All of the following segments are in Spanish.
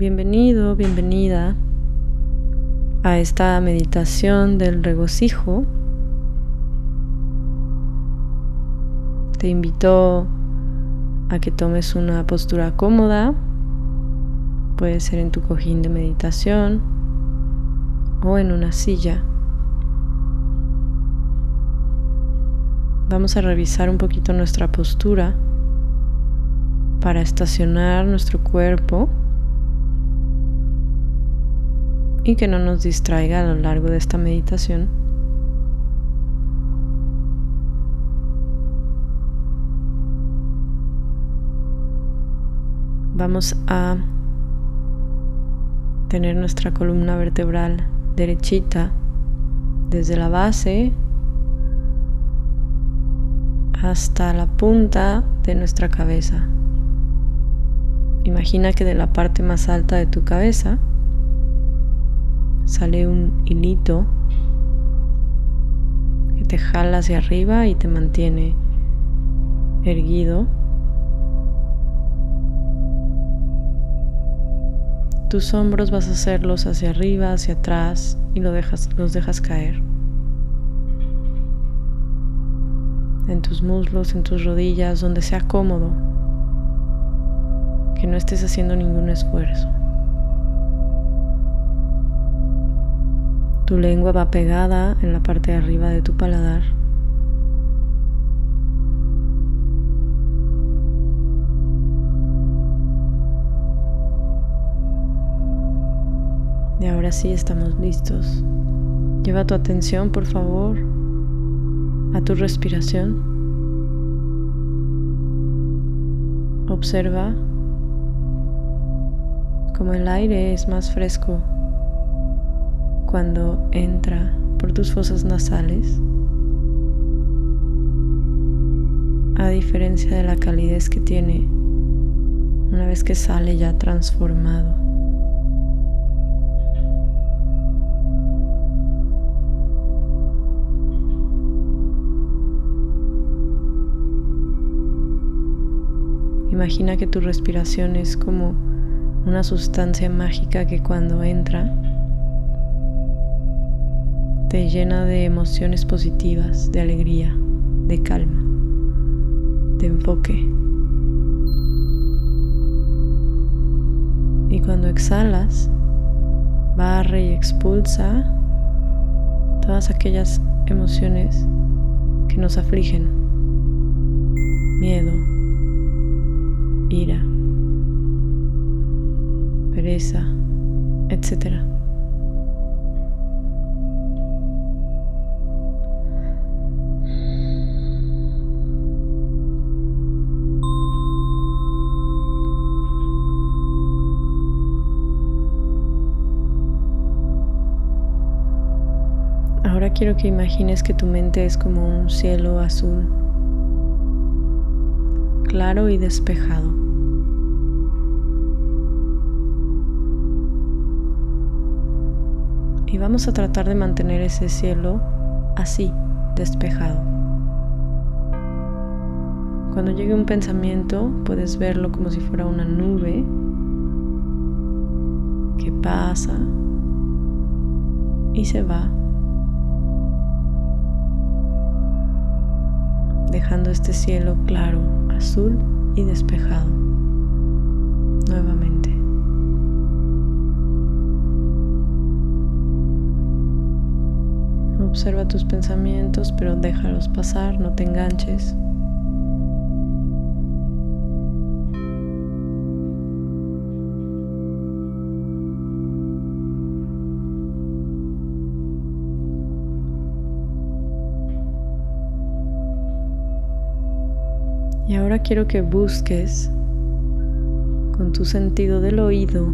Bienvenido, bienvenida a esta meditación del regocijo. Te invito a que tomes una postura cómoda. Puede ser en tu cojín de meditación o en una silla. Vamos a revisar un poquito nuestra postura para estacionar nuestro cuerpo y que no nos distraiga a lo largo de esta meditación. Vamos a tener nuestra columna vertebral derechita desde la base hasta la punta de nuestra cabeza. Imagina que de la parte más alta de tu cabeza sale un hilito que te jala hacia arriba y te mantiene erguido. Tus hombros vas a hacerlos hacia arriba, hacia atrás y lo dejas, los dejas caer. En tus muslos, en tus rodillas, donde sea cómodo. Que no estés haciendo ningún esfuerzo. Tu lengua va pegada en la parte de arriba de tu paladar. Y ahora sí estamos listos. Lleva tu atención, por favor, a tu respiración. Observa cómo el aire es más fresco cuando entra por tus fosas nasales, a diferencia de la calidez que tiene una vez que sale ya transformado. Imagina que tu respiración es como una sustancia mágica que cuando entra te llena de emociones positivas, de alegría, de calma, de enfoque. Y cuando exhalas, barre y expulsa todas aquellas emociones que nos afligen. Miedo, ira, pereza, etcétera. Quiero que imagines que tu mente es como un cielo azul, claro y despejado. Y vamos a tratar de mantener ese cielo así, despejado. Cuando llegue un pensamiento, puedes verlo como si fuera una nube que pasa y se va dejando este cielo claro, azul y despejado nuevamente. Observa tus pensamientos, pero déjalos pasar, no te enganches. Ahora quiero que busques con tu sentido del oído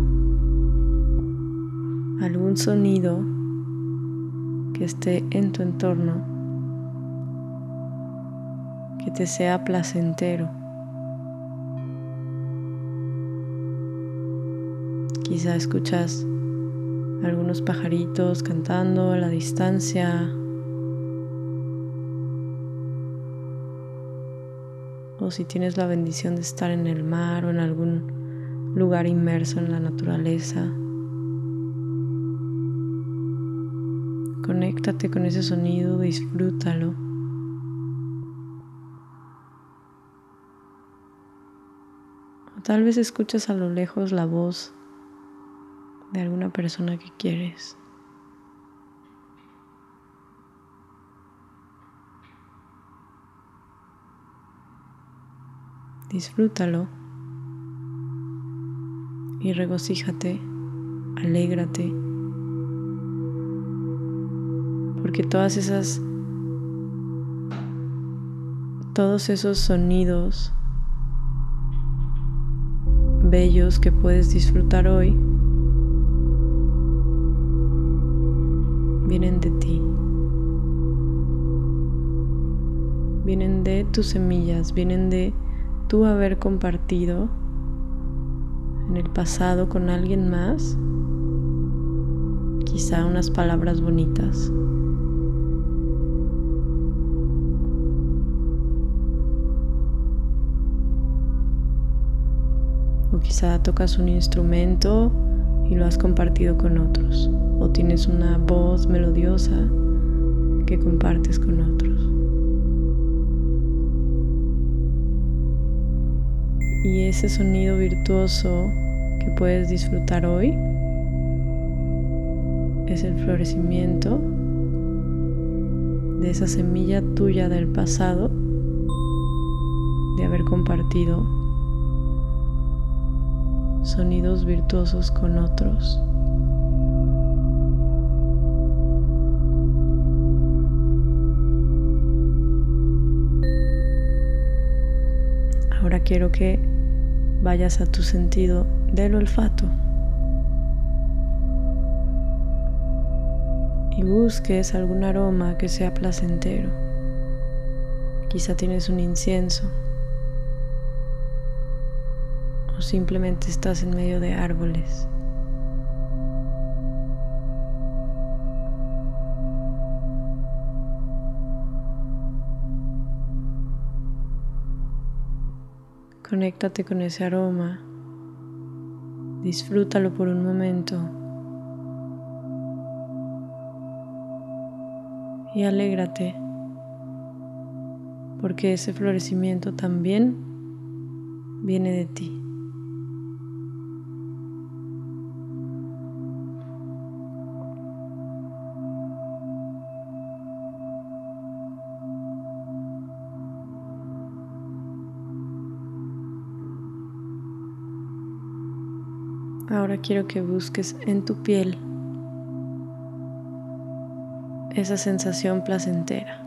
algún sonido que esté en tu entorno que te sea placentero. Quizá escuchas algunos pajaritos cantando a la distancia o si tienes la bendición de estar en el mar o en algún lugar inmerso en la naturaleza. Conéctate con ese sonido, disfrútalo. O tal vez escuchas a lo lejos la voz de alguna persona que quieres. Disfrútalo y regocíjate, alégrate, porque todas esas, todos esos sonidos bellos que puedes disfrutar hoy vienen de ti. Vienen de tus semillas, vienen de tú haber compartido en el pasado con alguien más, quizá unas palabras bonitas. O quizá tocas un instrumento y lo has compartido con otros. O tienes una voz melodiosa que compartes con otros. Y ese sonido virtuoso que puedes disfrutar hoy es el florecimiento de esa semilla tuya del pasado de haber compartido sonidos virtuosos con otros. Ahora quiero que vayas a tu sentido del olfato y busques algún aroma que sea placentero. Quizá tienes un incienso o simplemente estás en medio de árboles. Conéctate con ese aroma. Disfrútalo por un momento. Y alégrate porque ese florecimiento también viene de ti. Ahora quiero que busques en tu piel esa sensación placentera.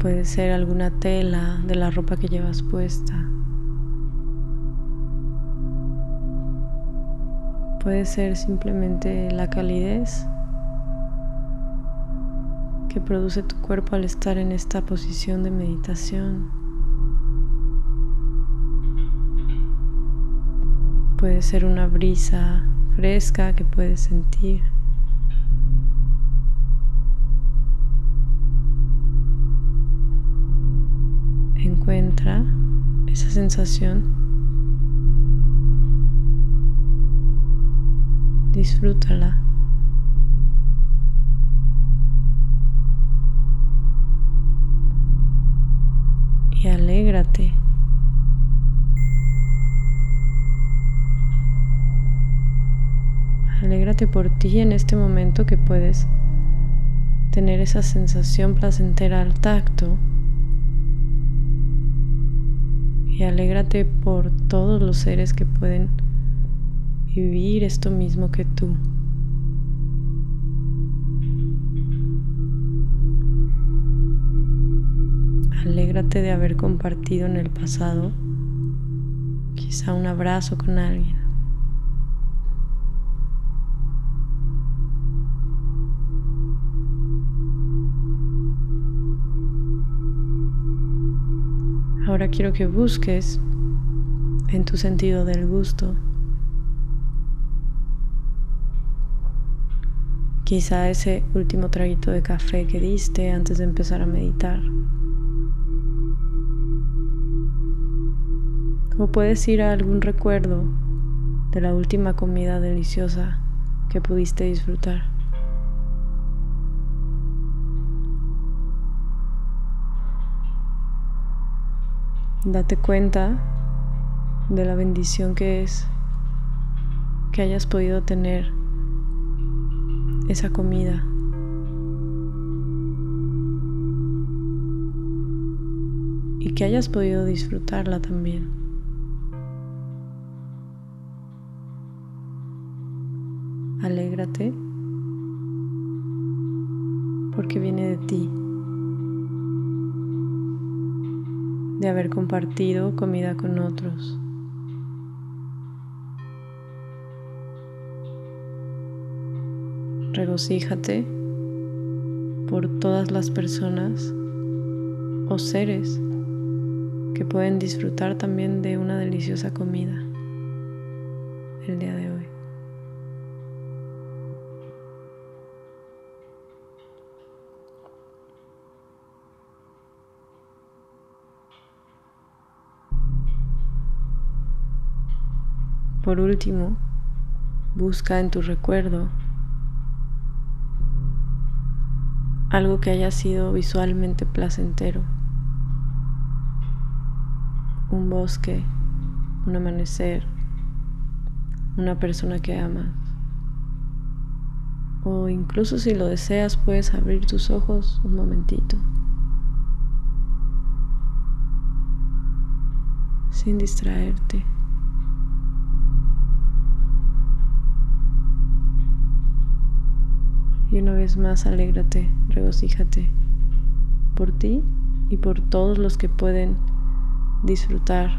Puede ser alguna tela de la ropa que llevas puesta. Puede ser simplemente la calidez que produce tu cuerpo al estar en esta posición de meditación. Puede ser una brisa fresca que puedes sentir. Encuentra esa sensación. Disfrútala. Y alégrate. Por ti en este momento que puedes tener esa sensación placentera al tacto. Y alégrate por todos los seres que pueden vivir esto mismo que tú. Alégrate de haber compartido en el pasado quizá un abrazo con alguien. Ahora quiero que busques en tu sentido del gusto. Quizá ese último traguito de café que diste antes de empezar a meditar. O puedes ir a algún recuerdo de la última comida deliciosa que pudiste disfrutar. Date cuenta de la bendición que es que hayas podido tener esa comida. Y que hayas podido disfrutarla también. Alégrate porque viene de ti, de haber compartido comida con otros. regocíjate por todas las personas o seres que pueden disfrutar también de una deliciosa comida el día de hoy. Por último, busca en tu recuerdo algo que haya sido visualmente placentero. Un bosque, un amanecer, una persona que amas. O incluso si lo deseas puedes abrir tus ojos un momentito. Sin distraerte. Y una vez más, alégrate, regocíjate por ti y por todos los que pueden disfrutar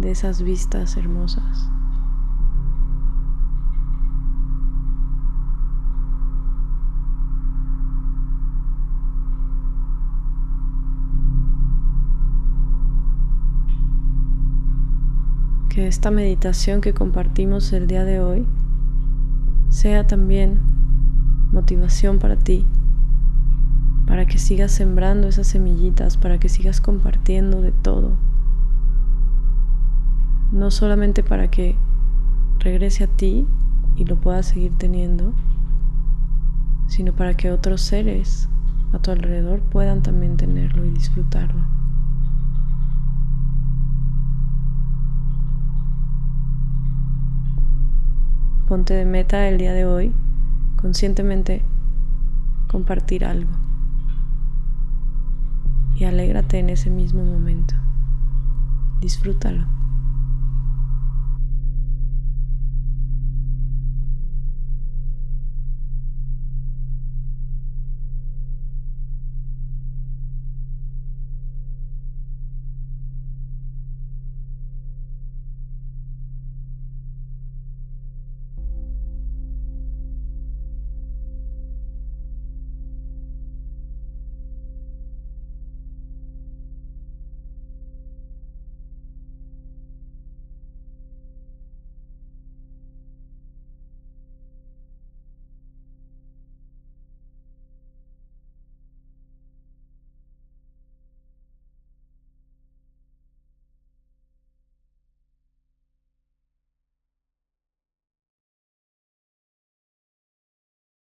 de esas vistas hermosas. Que esta meditación que compartimos el día de hoy sea también motivación para ti, para que sigas sembrando esas semillitas, para que sigas compartiendo de todo. No solamente para que regrese a ti y lo puedas seguir teniendo, sino para que otros seres a tu alrededor puedan también tenerlo y disfrutarlo. Ponte de meta el día de hoy conscientemente compartir algo. Y alégrate en ese mismo momento. Disfrútalo.